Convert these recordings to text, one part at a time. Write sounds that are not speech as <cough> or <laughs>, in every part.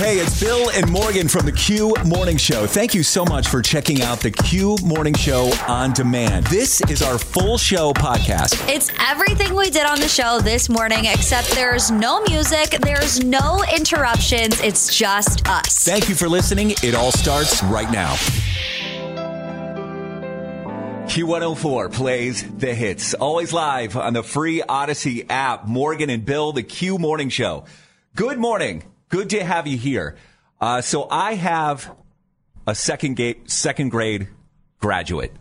Hey, it's Bill and Morgan from the Q Morning Show. Thank you so much for checking out the Q Morning Show on demand. This is our full show podcast. It's everything we did on the show this morning, except there's no music, there's no interruptions. It's just us. Thank you for listening. It all starts right now. Q104 plays the hits. Always live on the free Odyssey app. Morgan and Bill, the Q Morning Show. Good morning. Good to have you here. Uh, so I have a second, ga- second grade graduate.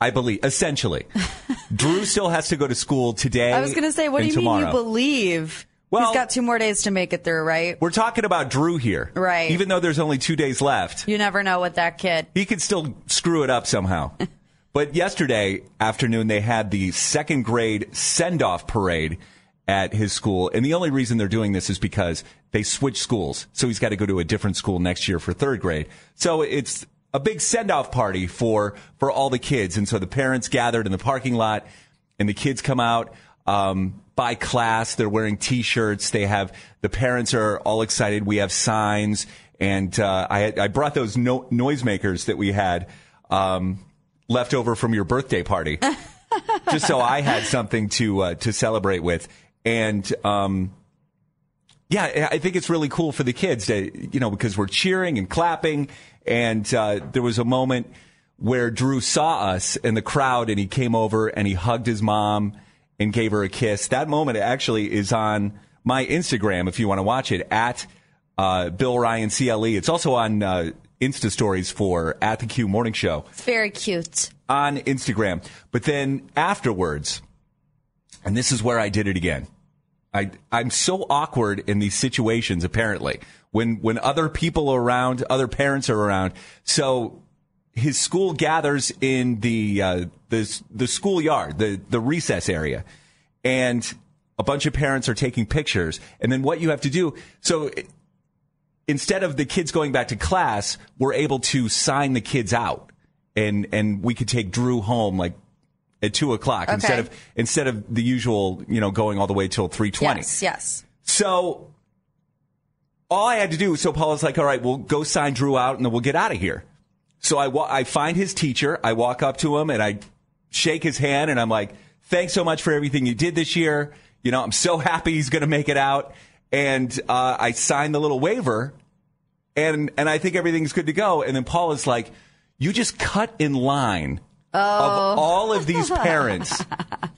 I believe, essentially. <laughs> Drew still has to go to school today. I was going to say, what do you mean you believe? Well- He's got two more days to make it through, right? We're talking about Drew here. Right. Even though there's only two days left. You never know with that kid. he could still screw it up somehow. <laughs> but yesterday afternoon, they had the second grade send off parade at his school. And the only reason they're doing this is because they switched schools. So he's got to go to a different school next year for third grade. So it's a big send off party for, for all the kids. And so the parents gathered in the parking lot and the kids come out. Um, by class, they're wearing T-shirts. They have the parents are all excited. We have signs, and uh, I I brought those no, noisemakers that we had um, left over from your birthday party, <laughs> just so I had something to uh, to celebrate with. And um, yeah, I think it's really cool for the kids to, you know, because we're cheering and clapping. And uh, there was a moment where Drew saw us in the crowd and he came over and he hugged his mom and gave her a kiss. That moment actually is on my Instagram if you want to watch it at uh, Bill Ryan CLE. It's also on uh, Insta stories for at the Q Morning Show It's very cute. on Instagram. But then afterwards, and this is where I did it again. I I'm so awkward in these situations apparently when when other people are around, other parents are around. So his school gathers in the uh, the the schoolyard, the the recess area, and a bunch of parents are taking pictures. And then what you have to do, so instead of the kids going back to class, we're able to sign the kids out, and and we could take Drew home like at two o'clock instead of instead of the usual, you know, going all the way till three twenty. Yes, yes. So all I had to do, so Paul Paula's like, all right, we'll go sign Drew out and then we'll get out of here. So I, wa- I find his teacher. I walk up to him and I shake his hand and I'm like, thanks so much for everything you did this year. You know, I'm so happy he's going to make it out. And, uh, I signed the little waiver and, and I think everything's good to go. And then Paula's like, you just cut in line of oh. all of these <laughs> parents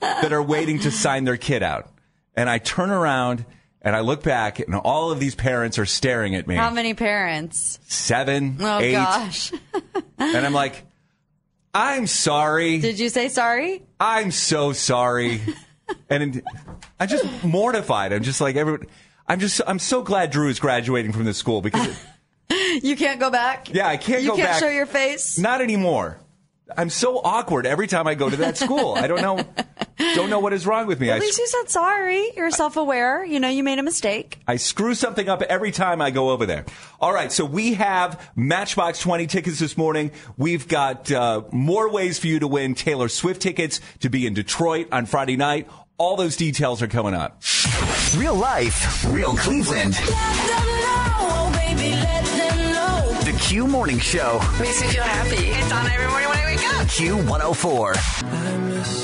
that are waiting to sign their kid out. And I turn around and I look back and all of these parents are staring at me. How many parents? Seven, Oh eight. gosh. <laughs> And I'm like, I'm sorry. Did you say sorry? I'm so sorry. and I'm just mortified. I'm just like, everyone, I'm just, I'm so glad Drew is graduating from this school because, <laughs> You can't go back? yeah, I can't go back. You go can't back. show your face? Not anymore. I'm so awkward every time I go to that school. I don't know, don't know what is wrong with me. I At least you said sorry. You're self aware. You know you made a mistake. I screw something up every time I go over there. All right, so we have Matchbox 20 tickets this morning. We've got uh, more ways for you to win Taylor Swift tickets to be in Detroit on Friday night. All those details are coming up. Real life, real Cleveland. The Q Morning Show. Makes me feel happy. It's on every morning when I wake up. Q104.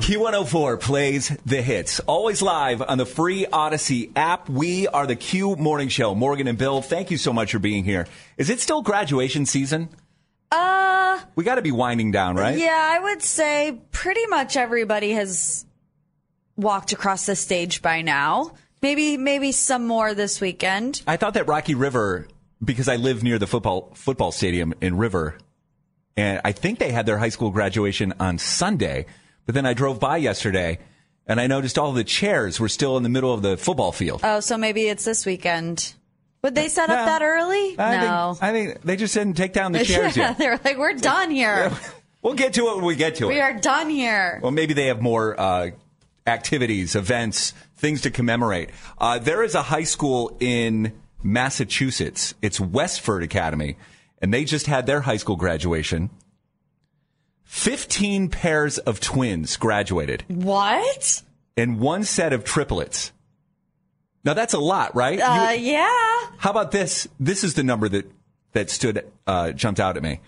Q104 plays the hits. Always live on the free Odyssey app. We are the Q Morning Show. Morgan and Bill, thank you so much for being here. Is it still graduation season? Uh, We got to be winding down, right? yeah, I would say pretty much everybody has walked across the stage by now. Maybe, maybe some more this weekend. I thought that Rocky River, because I live near the football football stadium in River, and I think they had their high school graduation on Sunday. But then I drove by yesterday, and I noticed all the chairs were still in the middle of the football field. Oh, so maybe it's this weekend. Would they set up No. that early? I no. think, I think they just didn't take down the <laughs> chairs yeah, yet. they're like, we're done here. <laughs> We'll get to it when we get to We it. We are done here. Well, maybe they have more uh, activities, events, things to commemorate. Uh, there is a high school in Massachusetts. It's Westford Academy, and they just had their high school graduation. 15 pairs of twins graduated What? and one set of triplets. Now that's a lot, right? Uh, You- yeah. how about this? This is the number that that stood uh, jumped out at me.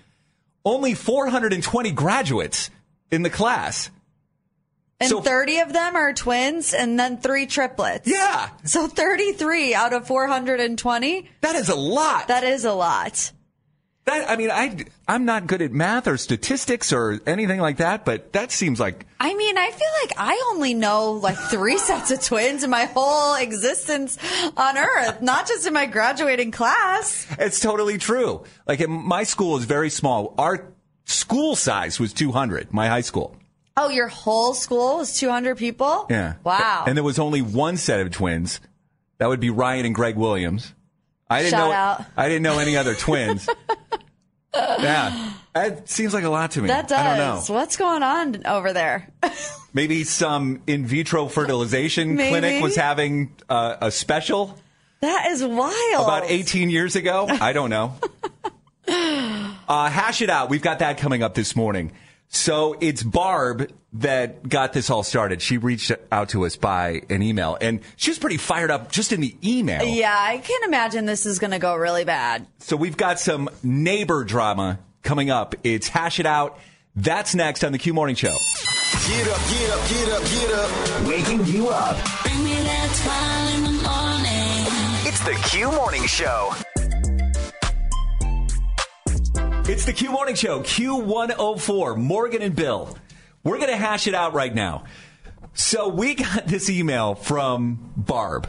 Only 420 graduates in the class. And So- 30 of them are twins and then three triplets. Yeah, So 33 out of 420? that is a lot. That is a lot. That I mean, I I'm not good at math or statistics or anything like that, but that seems like I mean, I feel like I only know like three <laughs> sets of twins in my whole existence on Earth, not just in my graduating class. it's totally true. Like in, my school is very small. Our school size was 200. My high school. Oh, your whole school was 200 people? Yeah. Wow. And there was only one set of twins. That would be Ryan and Greg Williams. I didn't Shout know. out. I didn't know any other twins. <laughs> yeah, that seems like a lot to me. that does. I don't know. What's going on over there? <laughs> Maybe some in vitro fertilization clinic was having uh, a special that is wild. about 18 years ago. I don't know. <laughs> uh, hash it out. We've got that coming up this morning. So it's Barb that got this all started. She reached out to us by an email, and she was pretty fired up just in the email. Yeah, I can imagine this is going to go really bad. So we've got some neighbor drama coming up. It's Hash It Out. That's next on the Q Morning Show. Get up, get up, get up, get up. Waking you up. Bring me that smile in the morning. It's the Q Morning Show. It's the Q Morning Show, Q104, Morgan and Bill. We're going to hash it out right now. So we got <laughs> this email from Barb,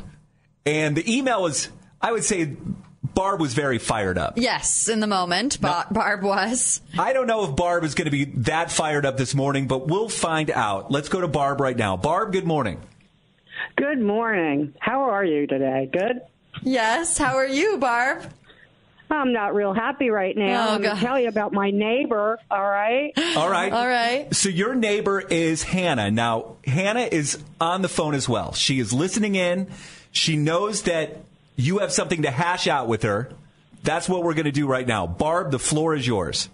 and the email was, I would say, Barb was very fired up. Yes, in the moment, Bar- Barb was. I don't know if Barb is going to be that fired up this morning, but we'll find out. Let's go to Barb right now. Barb, good morning. Good morning. How are you today? Good? Yes, how are you, Barb? I'm not real happy right now. Oh, I'm going to tell you about my neighbor, all right? All right. All right. So your neighbor is Hannah. Now, Hannah is on the phone as well. She is listening in. She knows that you have something to hash out with her. That's what we're going to do right now. Barb, the floor is yours.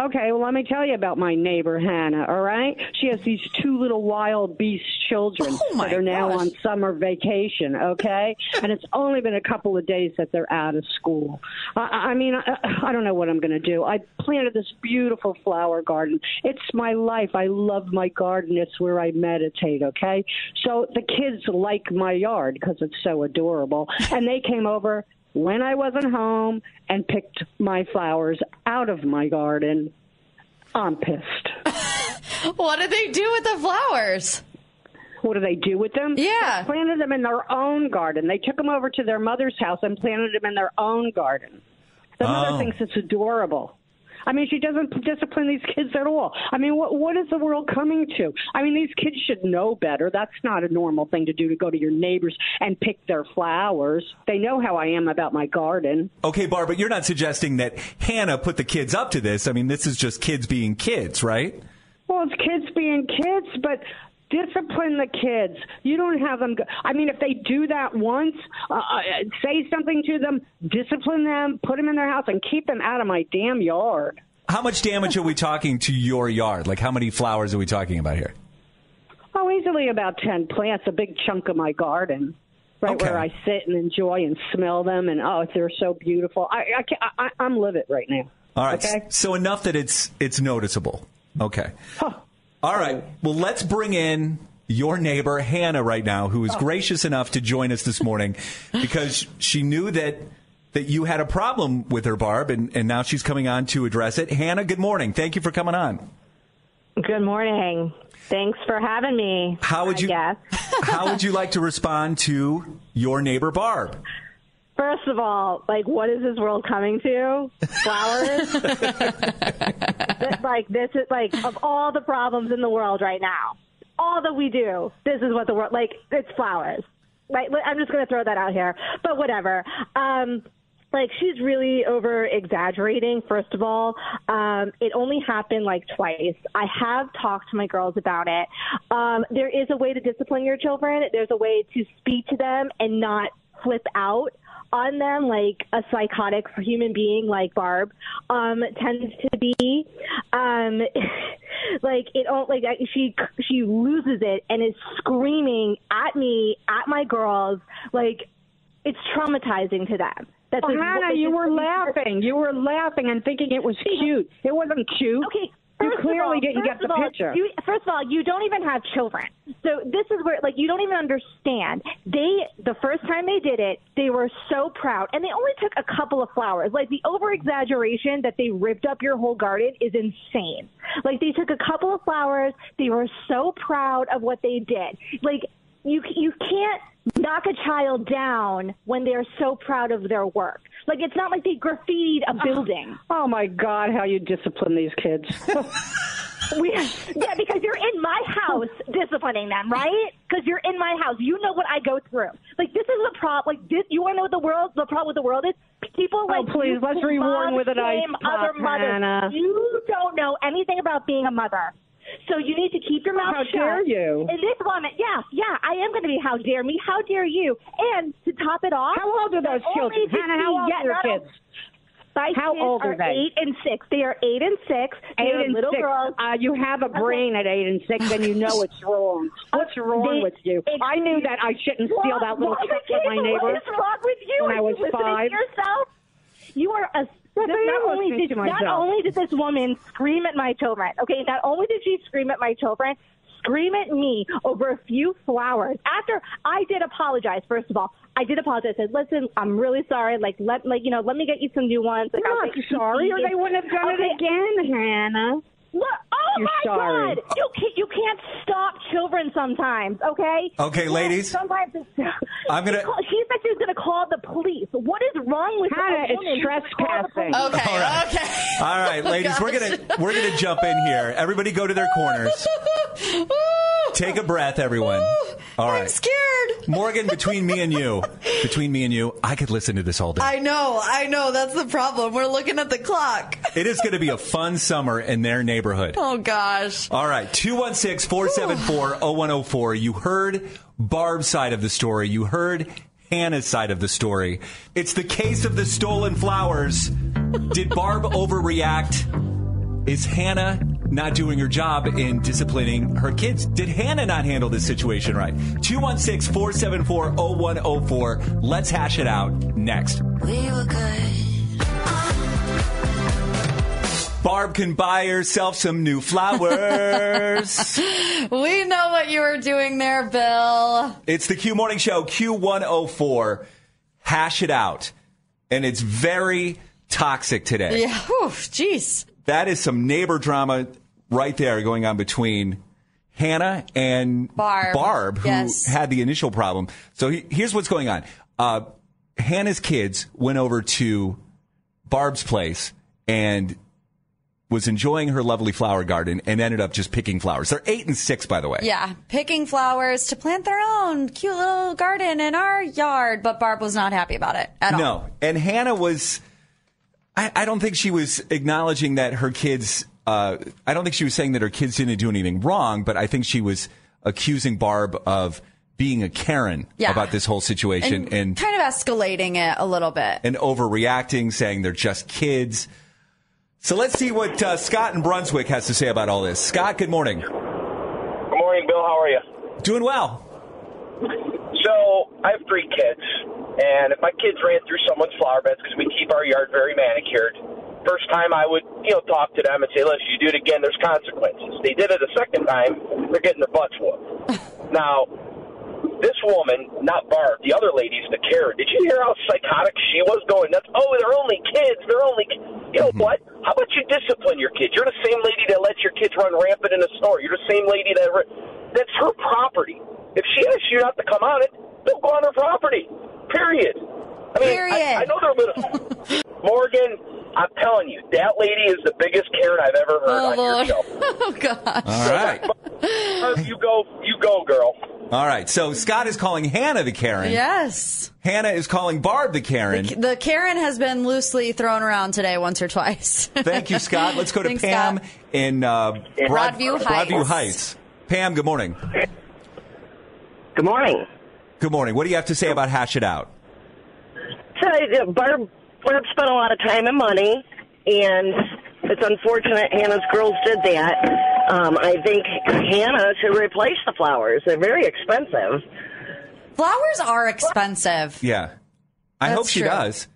Okay, well, let me tell you about my neighbor, Hannah, all right? She has these two little wild beast children Oh, that are now gosh. on summer vacation, okay? And it's only been a couple of days that they're out of school. I, I mean, I, I don't know what I'm going to do. I planted this beautiful flower garden. It's my life. I love my garden. It's where I meditate, okay? So the kids like my yard because it's so adorable. And they came over when I wasn't home and picked my flowers out of my garden. I'm pissed. <laughs> What did they do with the flowers? What do they do with them? Yeah. They planted them in their own garden. They took them over to their mother's house and planted them in their own garden. The mother Oh. thinks it's adorable. I mean, she doesn't discipline these kids at all. I mean, what what is the world coming to? I mean, these kids should know better. That's not a normal thing to do to go to your neighbors and pick their flowers. They know how I am about my garden. Okay, Barbara, you're not suggesting that Hannah put the kids up to this. I mean, this is just kids being kids, right? Well, it's kids being kids, but discipline the kids. You don't have them. Go- I mean, if they do that once, uh, uh, say something to them, discipline them, put them in their house, and keep them out of my damn yard. How much damage are we talking to your yard? Like, how many flowers are we talking about here? Oh, easily about ten plants, a big chunk of my garden. Right Okay. where I sit and enjoy and smell them, and oh, they're so beautiful. I, I, can't- I I'm livid right now. All right. Okay. So enough that it's it's noticeable. Okay. Huh. All right. Well, let's bring in your neighbor Hannah right now, who is oh. gracious enough to join us this morning <laughs> because she knew that that you had a problem with her, Barb, and, and now she's coming on to address it. Hannah, good morning. Thank you for coming on. Good morning. Thanks for having me. How would I you guess. <laughs> How would you like to respond to your neighbor Barb? First of all, like, what is this world coming to? Flowers? <laughs> Like, this is like of all the problems in the world right now, all that we do, this is what the world like. It's flowers. Like, I'm just going to throw that out here, but whatever. Um, like she's really over exaggerating first of all um it only happened like twice i have talked to my girls about it um there is a way to discipline your children there's a way to speak to them and not flip out on them like a psychotic human being like barb um tends to be um <laughs> like it all like she she loses it and is screaming at me at my girls like it's traumatizing to them that's Oh, like, Hannah, you were laughing. You were laughing and thinking it was cute. It wasn't cute. Okay. You clearly all, didn't get the all, picture. You, first of all, you don't even have children. So this is where, like, you don't even understand. They, the first time they did it, they were so proud, and they only took a couple of flowers. Like the over exaggeration that they ripped up your whole garden is insane. Like they took a couple of flowers, they were so proud of what they did. Like you, you can't knock a child down when they're so proud of their work. Like it's not like they graffitied a building. <laughs> Oh my God, how you discipline these kids. <laughs> We, yeah, because you're in my house disciplining them, right? Because you're in my house. You know what I go through. Like this is the problem. Like this, you want to know what the world, the problem with the world is? People Oh, like please, you let's who rewarm with an ice pop, other mothers. Hannah. You don't know anything about being a mother. So you need to keep your mouth How shut. dare you. And this woman, yeah, yeah, I am going to be. How dare me? How dare you? And to top it off, How old are those children? Hannah, how old are your kids? My How kids old are are they? eight and six. They are eight and six. They Eight and little six. girls. Uh, you have a brain at eight and six, and you know it's <laughs> wrong. What's wrong they- with you? I knew that I shouldn't steal What- that little truck with my What neighbor. is wrong with you? when Are I was you five. yourself? You are a. Not only did not only did this woman scream at my children, okay, not only did she scream at my children, scream at me over a few flowers. After I did apologize, first of all, I did apologize. I said, "Listen, I'm really sorry. Like, let like you know, let me get you some new ones." Like, I'm not you some sorry, or they wouldn't have done Okay, it again, Hannah. Look, oh You're my sorry. God! You can't you can't stop children sometimes. Okay. Okay, Yeah, ladies. Sometimes it's, I'm gonna- She, call- she said she was going to call the police. What is wrong with Hannah, it's woman who's gonna call the trespassing. Okay, All right. okay. All right, <laughs> ladies, we're gonna we're gonna jump in here. Everybody, go to their corners. <laughs> Take a breath, everyone. All right. I'm scared. <laughs> Morgan. Between me and you, between me and you, I could listen to this all day. I know, I know. That's the problem. We're looking at the clock. It is going to be a fun summer in their neighborhood. Oh gosh. All right, 216 474 0104. You heard Barb's side of the story. You heard Hannah's side of the story. It's the case of the stolen flowers. Did Barb overreact? Is Hannah not doing her job in disciplining her kids? Did Hannah not handle this situation right? 216 474 0104. Let's hash it out next. We were good. Barb can buy herself some new flowers. <laughs> We know what you were doing there, Bill. It's the Q Morning Show, Q104. Hash it out. And it's very toxic today. Yeah. Jeez. That is some neighbor drama right there going on between Hannah and Barb. who Yes. had the initial problem. So he, here's what's going on. Uh, Hannah's kids went over to Barb's place and was enjoying her lovely flower garden and ended up just picking flowers. They're eight and six, by the way. Yeah, picking flowers to plant their own cute little garden in our yard, but Barb was not happy about it at all. No. And Hannah was, I, I don't think she was acknowledging that her kids, uh, I don't think she was saying that her kids didn't do anything wrong, but I think she was accusing Barb of being a Karen Yeah. about this whole situation And, and, kind of escalating it a little bit. and overreacting, saying they're just kids. So let's see what uh, Scott in Brunswick has to say about all this. Scott, good morning. Good morning, Bill. How are you? Doing well. So I have three kids, and if my kids ran through someone's flower beds because we keep our yard very manicured, First time I would, you know, talk to them and say, listen, you do it again, there's consequences. They did it a second time, they're getting their butts whooped. <laughs> now, this woman, not Barb, the other lady's the Karen. Did you hear how psychotic she was going nuts? Oh, they're only kids. They're only. You know mm-hmm. what? How about you discipline your kids? You're the same lady that lets your kids run rampant in the store. You're the same lady that. That's her property. If she asks you not to come on it, don't go on her property. Period. I mean, Period. I, I know they're little. <laughs> Morgan, I'm telling you, that lady is the biggest Karen I've ever heard Oh, on Lord. your show. <laughs> Oh, God. All right. You go, you go, girl. All right. So Scott is calling Hannah the Karen. Yes. Hannah is calling Barb the Karen. The Karen has been loosely thrown around today once or twice. <laughs> Thank you, Scott. Let's go to Thanks, Pam Scott. in uh, Broad- Broadview Heights. Broadview Heights. Pam, good morning. Good morning. Good morning. What do you have to say about Hash It Out? So uh, Barb, Barb spent a lot of time and money, and it's unfortunate Hannah's girls did that. Um, I think Hannah should replace the flowers. They're very expensive. Flowers are expensive. Yeah. I That's hope she true. does.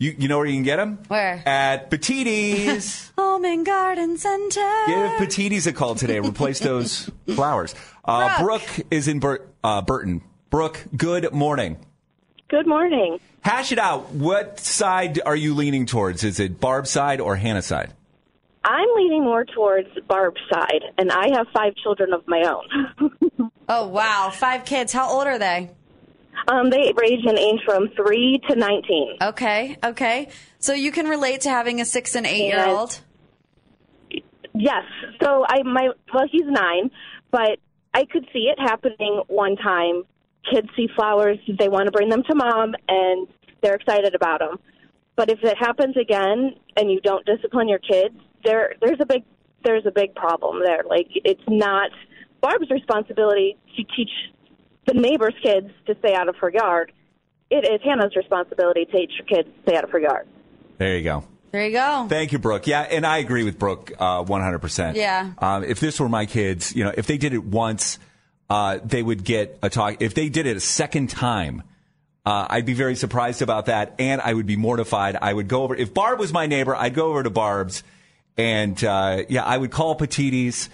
You you know where you can get them? Where? At Petitti's. <laughs> Home and Garden Center. Give Petitti's a call today. Replace those <laughs> flowers. Uh, Brooke. is in Bur- uh, Burton. Brooke, good morning. Good morning. Hash it out. What side are you leaning towards? Is it Barb's side or Hannah's side? I'm leaning more towards Barb's side, and I have five children of my own. <laughs> oh, wow. Five kids. How old are they? Um, they range in age from 3 to 19. Okay, okay. So you can relate to having a six and eight year old? Yes. So I my well he's 9, but I could see it happening one time. Kids see flowers, they want to bring them to mom and they're excited about them. But if it happens again and you don't discipline your kids, there there's a big there's a big problem there. Like it's not Barb's responsibility to teach the neighbor's kids to stay out of her yard. It is Hannah's responsibility to teach her kids to stay out of her yard. There you go. There you go. Thank you, Brooke. Yeah, and I agree with Brooke uh, 100%. Yeah. Um, if this were my kids, you know, if they did it once, uh, they would get a talk. If they did it a second time, uh, I'd be very surprised about that, and I would be mortified. I would go over. If Barb was my neighbor, I'd go over to Barb's, and uh, yeah, I would call Petitti's.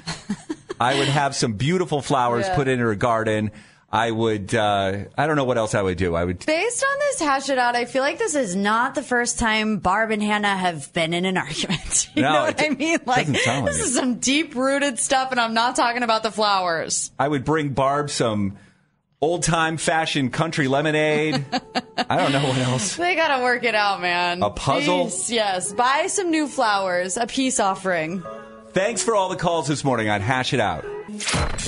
I would have some beautiful flowers Yeah. put in her garden. I would. Uh, I don't know what else I would do. I would Based on this hash it out, I feel like this is not the first time Barb and Hannah have been in an <laughs> argument. You No, know what I mean? Like, doesn't sound like this is some deep rooted stuff, and I'm not talking about the flowers. I would bring Barb some old time fashioned country lemonade. <laughs> I don't know what else. They gotta work it out, man. A puzzle? Jeez, yes. Buy some new flowers, a peace offering. Thanks for all the calls this morning on Hash It Out.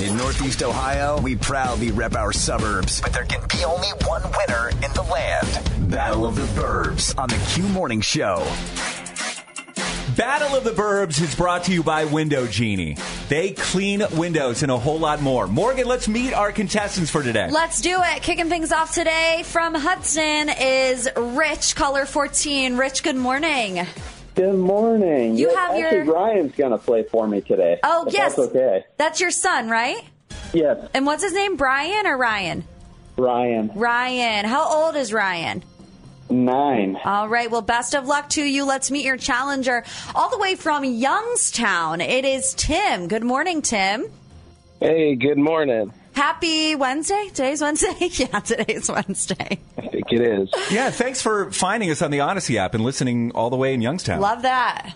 In Northeast Ohio, we proudly rep our suburbs, but there can be only one winner in the land. Battle of the Burbs on the Q Morning Show. Battle of the Burbs is brought to you by Window Genie. They clean windows and a whole lot more. Morgan, let's meet our contestants for today. Let's do it. Kicking things off today from Hudson is Rich, caller 14. Rich, good morning. Good morning. You Yeah, have actually, your- Ryan's going to play for me today. Oh, yes. That's okay. That's your son, right? Yes, And what's his name? Brian or Ryan? Ryan. Ryan. How old is Ryan? Nine. All right. Well, best of luck to you. Let's meet your challenger all the way from Youngstown. It is Tim. Good morning, Tim. Hey, good morning. Happy Wednesday. Today's Wednesday. <laughs> yeah, today's Wednesday. I think it is. Yeah, thanks for finding us on the Odyssey app and listening all the way in Youngstown. Love that.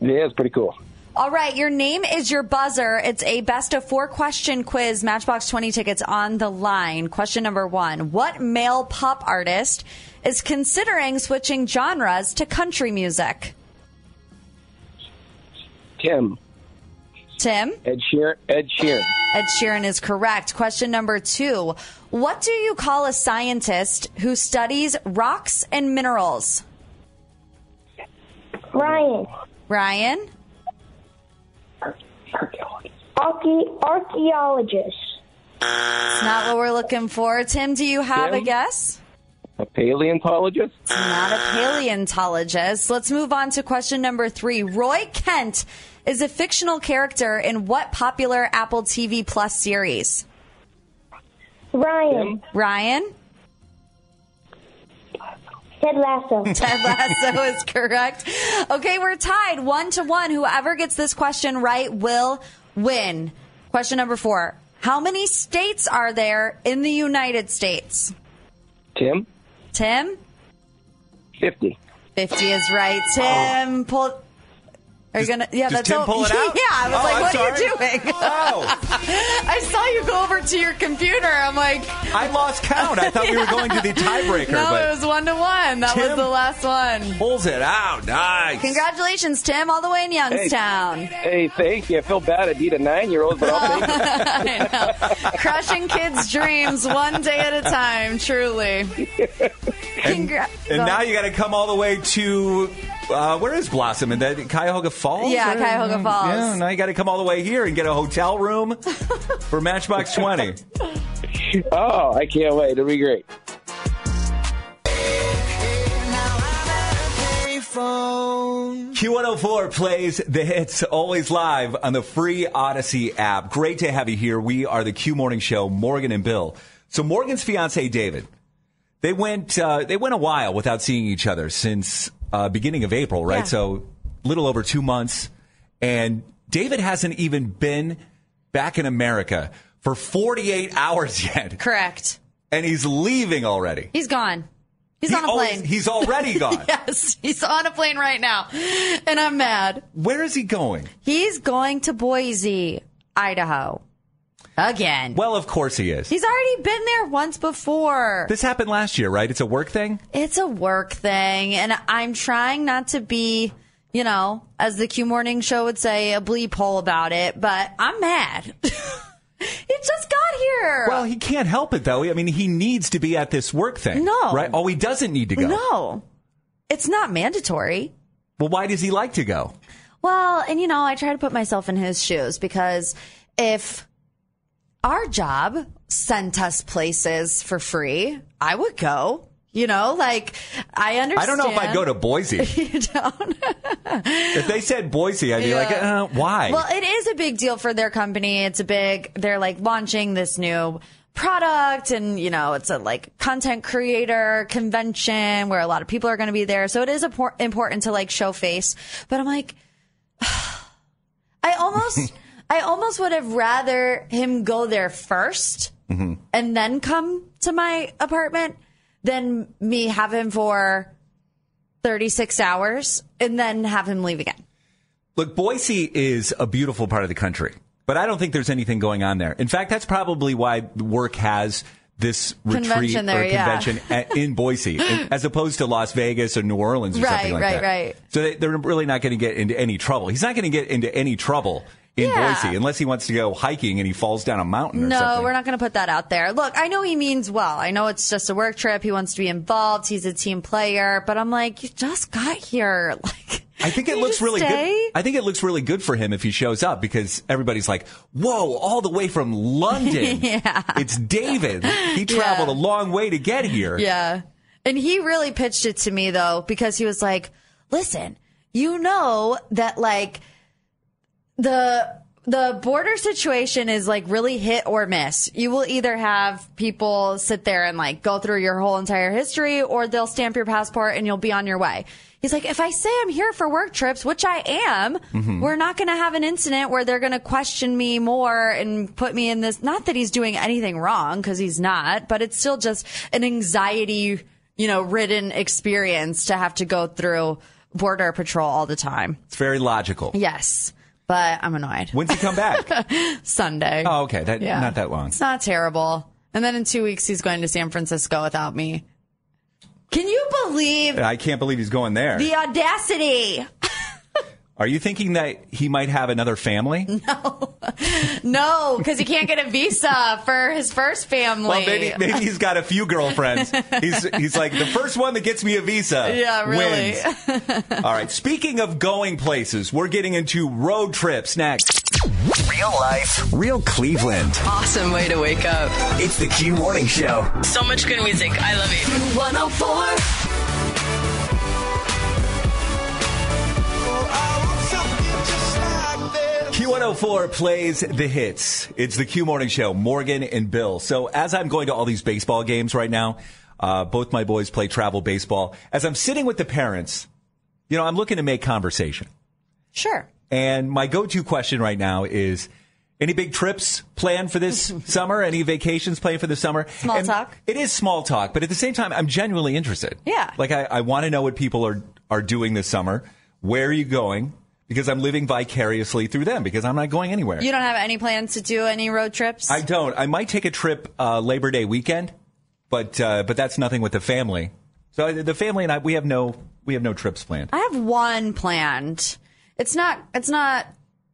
Yeah, it's pretty cool. All right, your name is your buzzer. It's a best of four question quiz, Matchbox 20 tickets on the line. Question number one What male pop artist is considering switching genres to country music? Tim. Tim? Ed Sheeran. Ed Sheeran. Ed Sheeran is correct. Question number two What do you call a scientist who studies rocks and minerals? Ryan. Ryan? Arche- archaeologist. It's not what we're looking for. Tim, do you have a guess? A paleontologist. Not a paleontologist. Let's move on to question number three. Roy Kent is a fictional character in what popular Apple TV Plus series? Ryan. Ryan? Ted Lasso. <laughs> Ted Lasso is correct. Okay, we're tied one to one. Whoever gets this question right will win. Question number four. How many states are there in the United States? Tim, Tim? 50. 50 is right. Tim, pull. Are you gonna? Yeah, does that's Tim all- pull it <laughs> out? Yeah, I was Oh, like, I'm "What are you doing?" Oh. <laughs> I saw you go over to your computer. I'm like, I lost count. I thought we were going to the tiebreaker, <laughs> no, but it was one to one. That was the last one. pulls it out. Nice. Congratulations, Tim, all the way in Youngstown. Hey, thank you. I feel bad I beat a nine-year-old, but I'll take it. Crushing kids' dreams one day at a time, truly. Congra- And now you got to come all the way to uh, where is Blossom? In the Cuyahoga Falls? Yeah, Or- Cuyahoga Falls. Yeah, now you got to come all the way here and get a hotel room <laughs> for Matchbox Twenty. Oh, I can't wait. It'll be great. Q104 plays the hits always live on the free Odyssey app. Great to have you here. We are the Q Morning Show, Morgan and Bill. So Morgan's fiance David, they went uh, they went a while without seeing each other since uh, beginning of April, right? Yeah. So little over two months, and David hasn't even been back in America for 48 <laughs> hours yet, Correct. and he's leaving already. He's gone. He's He on a always- plane. he's already <laughs> gone. yes, he's on a plane right now. And I'm mad. Where is he going? He's going to Boise, Idaho. Again. Well, of course he is. He's already been there once before. This happened last year, right? It's a work thing. It's a work thing, and I'm trying not to be, you know, as the Q Morning Show would say, a bleep hole about it, but I'm mad. <laughs> he just got here. Well, he can't help it though. I mean, he needs to be at this work thing. No. Right? Oh, he doesn't need to go. no, it's not mandatory. Well, why does he like to go? Well, and you know, I try to put myself in his shoes because if our job sent us places for free, I would go. You know, like I understand. I don't know if I'd go to Boise. <laughs> you don't. if they said Boise, I'd be like, uh, why? Well, it is a big deal for their company. It's a big, they're like launching this new product and, you know, it's a like content creator convention where a lot of people are going to be there. So it is impor- important to like show face. But I'm like, <sighs> I almost, <laughs> I almost would have rather him go there 1st mm-hmm. and then come to my apartment than me have him for 36 hours and then have him leave again. Look, Boise is a beautiful part of the country, but I don't think there's anything going on there. In fact, that's probably why work has this retreat Convention there, or yeah. convention at, in Boise, <laughs> as opposed to Las Vegas or New Orleans or Right, something like right, that. right. Right, right. So they, they're really not going to get into any trouble. He's not going to get into any trouble in Yeah. Boise unless he wants to go hiking and he falls down a mountain or something. No, we're not going to put that out there. Look, I know he means well. I know it's just a work trip. He wants to be involved. He's a team player, but I'm like, you just got here. <laughs> Like, I think it looks really stay? good. I think it looks really good for him if he shows up because everybody's like, "Whoa, all the way from London! <laughs> Yeah. It's David. He <laughs> traveled Yeah. a long way to get here." yeah. And he really pitched it to me though, because he was like, listen, you know that like the, the border situation is like really hit or miss. You will either have people sit there and like go through your whole entire history or they'll stamp your passport and you'll be on your way. He's like, if I say I'm here for work trips, which I am, Mm-hmm. we're not going to have an incident where they're going to question me more and put me in this. Not that he's doing anything wrong because he's not, but it's still just an anxiety, you know, ridden experience to have to go through border patrol all the time. It's very logical. Yes, but I'm annoyed. When's he come back? <laughs> Sunday. oh, okay, that Yeah. not that long. It's not terrible. And then in two weeks, he's going to San Francisco without me. Can you believe I can't believe he's going there. the audacity? Are you thinking that he might have another family? <laughs> No, no, because he can't get a visa for his first family. Well, maybe maybe he's got a few girlfriends. <laughs> He's he's like the first one that gets me a visa. Yeah, really. wins. All right. Speaking of going places, we're getting into road trips next. Real life, real Cleveland. Awesome way to wake up. It's the Q Morning Show. So much good music. I love it. 104. Q104 plays the hits. It's the Q Morning Show, Morgan and Bill. So as I'm going to all these baseball games right now, Uh, both my boys play travel baseball. As I'm sitting with the parents, you know, I'm looking to make conversation. Sure. And my go-to question right now is, any big trips planned for this <laughs> summer? Any vacations planned for the summer? Small And talk. It is small talk, but at the same time, I'm genuinely interested. Yeah. Like I, I want to know what people are are doing this summer. Where are you going? Because I'm living vicariously through them. Because I'm not going anywhere. You don't have any plans to do any road trips? I don't. I might take a trip uh, Labor Day weekend, but uh, but that's nothing with the family. So the family and I, we have no we have no trips planned. I have one planned. It's not it's not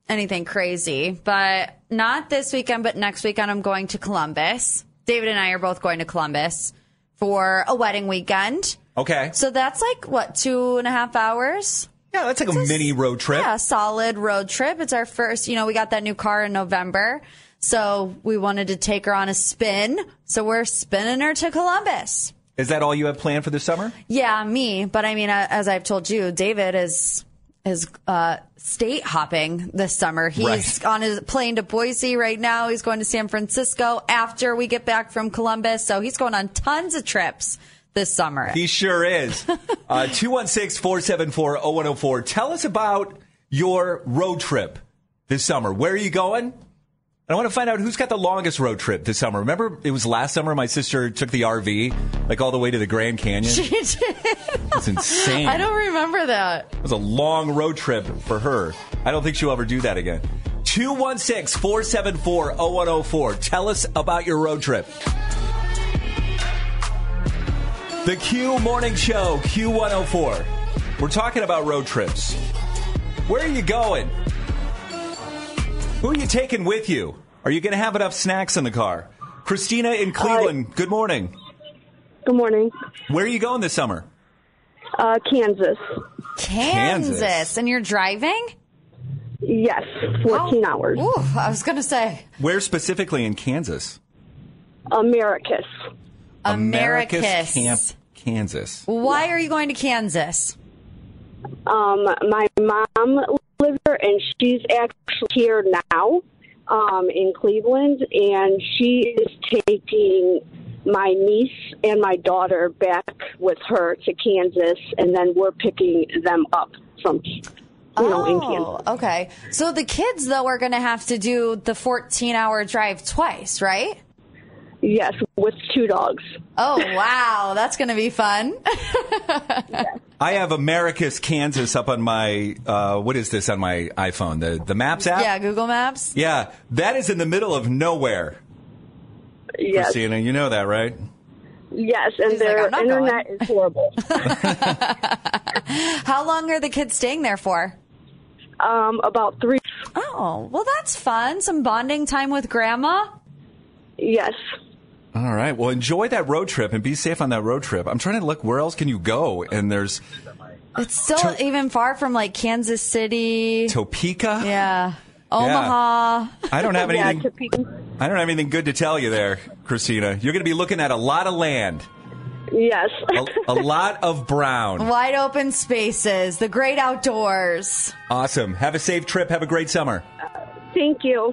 anything crazy, but not this weekend, but next weekend I'm going to Columbus. David and I are both going to Columbus for a wedding weekend. Okay. So that's like what, two and a half hours? Yeah, that's like a mini road trip. Yeah, solid road trip. It's our first, you know, we got that new car in November. So we wanted to take her on a spin. So we're spinning her to Columbus. Is that all you have planned for the summer? Yeah, me. But I mean, uh, as I've told you, David is is uh, state hopping this summer. He's Right. on his plane to Boise right now. He's going to San Francisco after we get back from Columbus. So he's going on tons of trips this summer. He sure is. <laughs> Uh, 216 474 0104. Tell us about your road trip this summer. Where are you going? I want to find out who's got the longest road trip this summer. Remember, it was last summer my sister took the RV, like all the way to the Grand Canyon. She did. That's insane. I don't remember that. It was a long road trip for her. I don't think she'll ever do that again. 216 474 0104. Tell us about your road trip. The Q Morning Show, Q104. We're talking about road trips. Where are you going? Who are you taking with you? Are you going to have enough snacks in the car? Christina in Cleveland, good morning. Good morning. Where are you going this summer? Uh, Kansas. Kansas. Kansas. And you're driving? Yes, 14 hours. Ooh, I was going to say Where specifically in Kansas? Americus. Americus. Camp, Kansas. Why are you going to Kansas? Um, my mom lives there, and she's actually here now um, in Cleveland, and she is taking my niece and my daughter back with her to Kansas, and then we're picking them up from, you know, in Kansas. Oh, okay. So the kids, though, are going to have to do the 14 hour drive twice, right? Yes, with two dogs. Oh, wow. That's going to be fun. <laughs> I have Americus, Kansas up on my, uh, what is this on my iPhone? The, the Maps app? yeah, Google Maps. Yeah, that is in the middle of nowhere. Yes. Christina, you know that, right? Yes, and She's their "I'm not internet is horrible. <laughs> How long are the kids staying there for? um, about three. Oh, well, that's fun. Some bonding time with grandma. Yes. All right. Well, enjoy that road trip and be safe on that road trip. I'm trying to look where else can you go, and there's It's still even far from like Kansas City. Topeka. Yeah. Omaha. I don't have <laughs> anything. I don't have anything good to tell you there, Christina. You're going to be looking at a lot of land, Yes. a, a lot of brown. <laughs> Wide open spaces, the great outdoors. Awesome. Have a safe trip. Have a great summer. Thank you.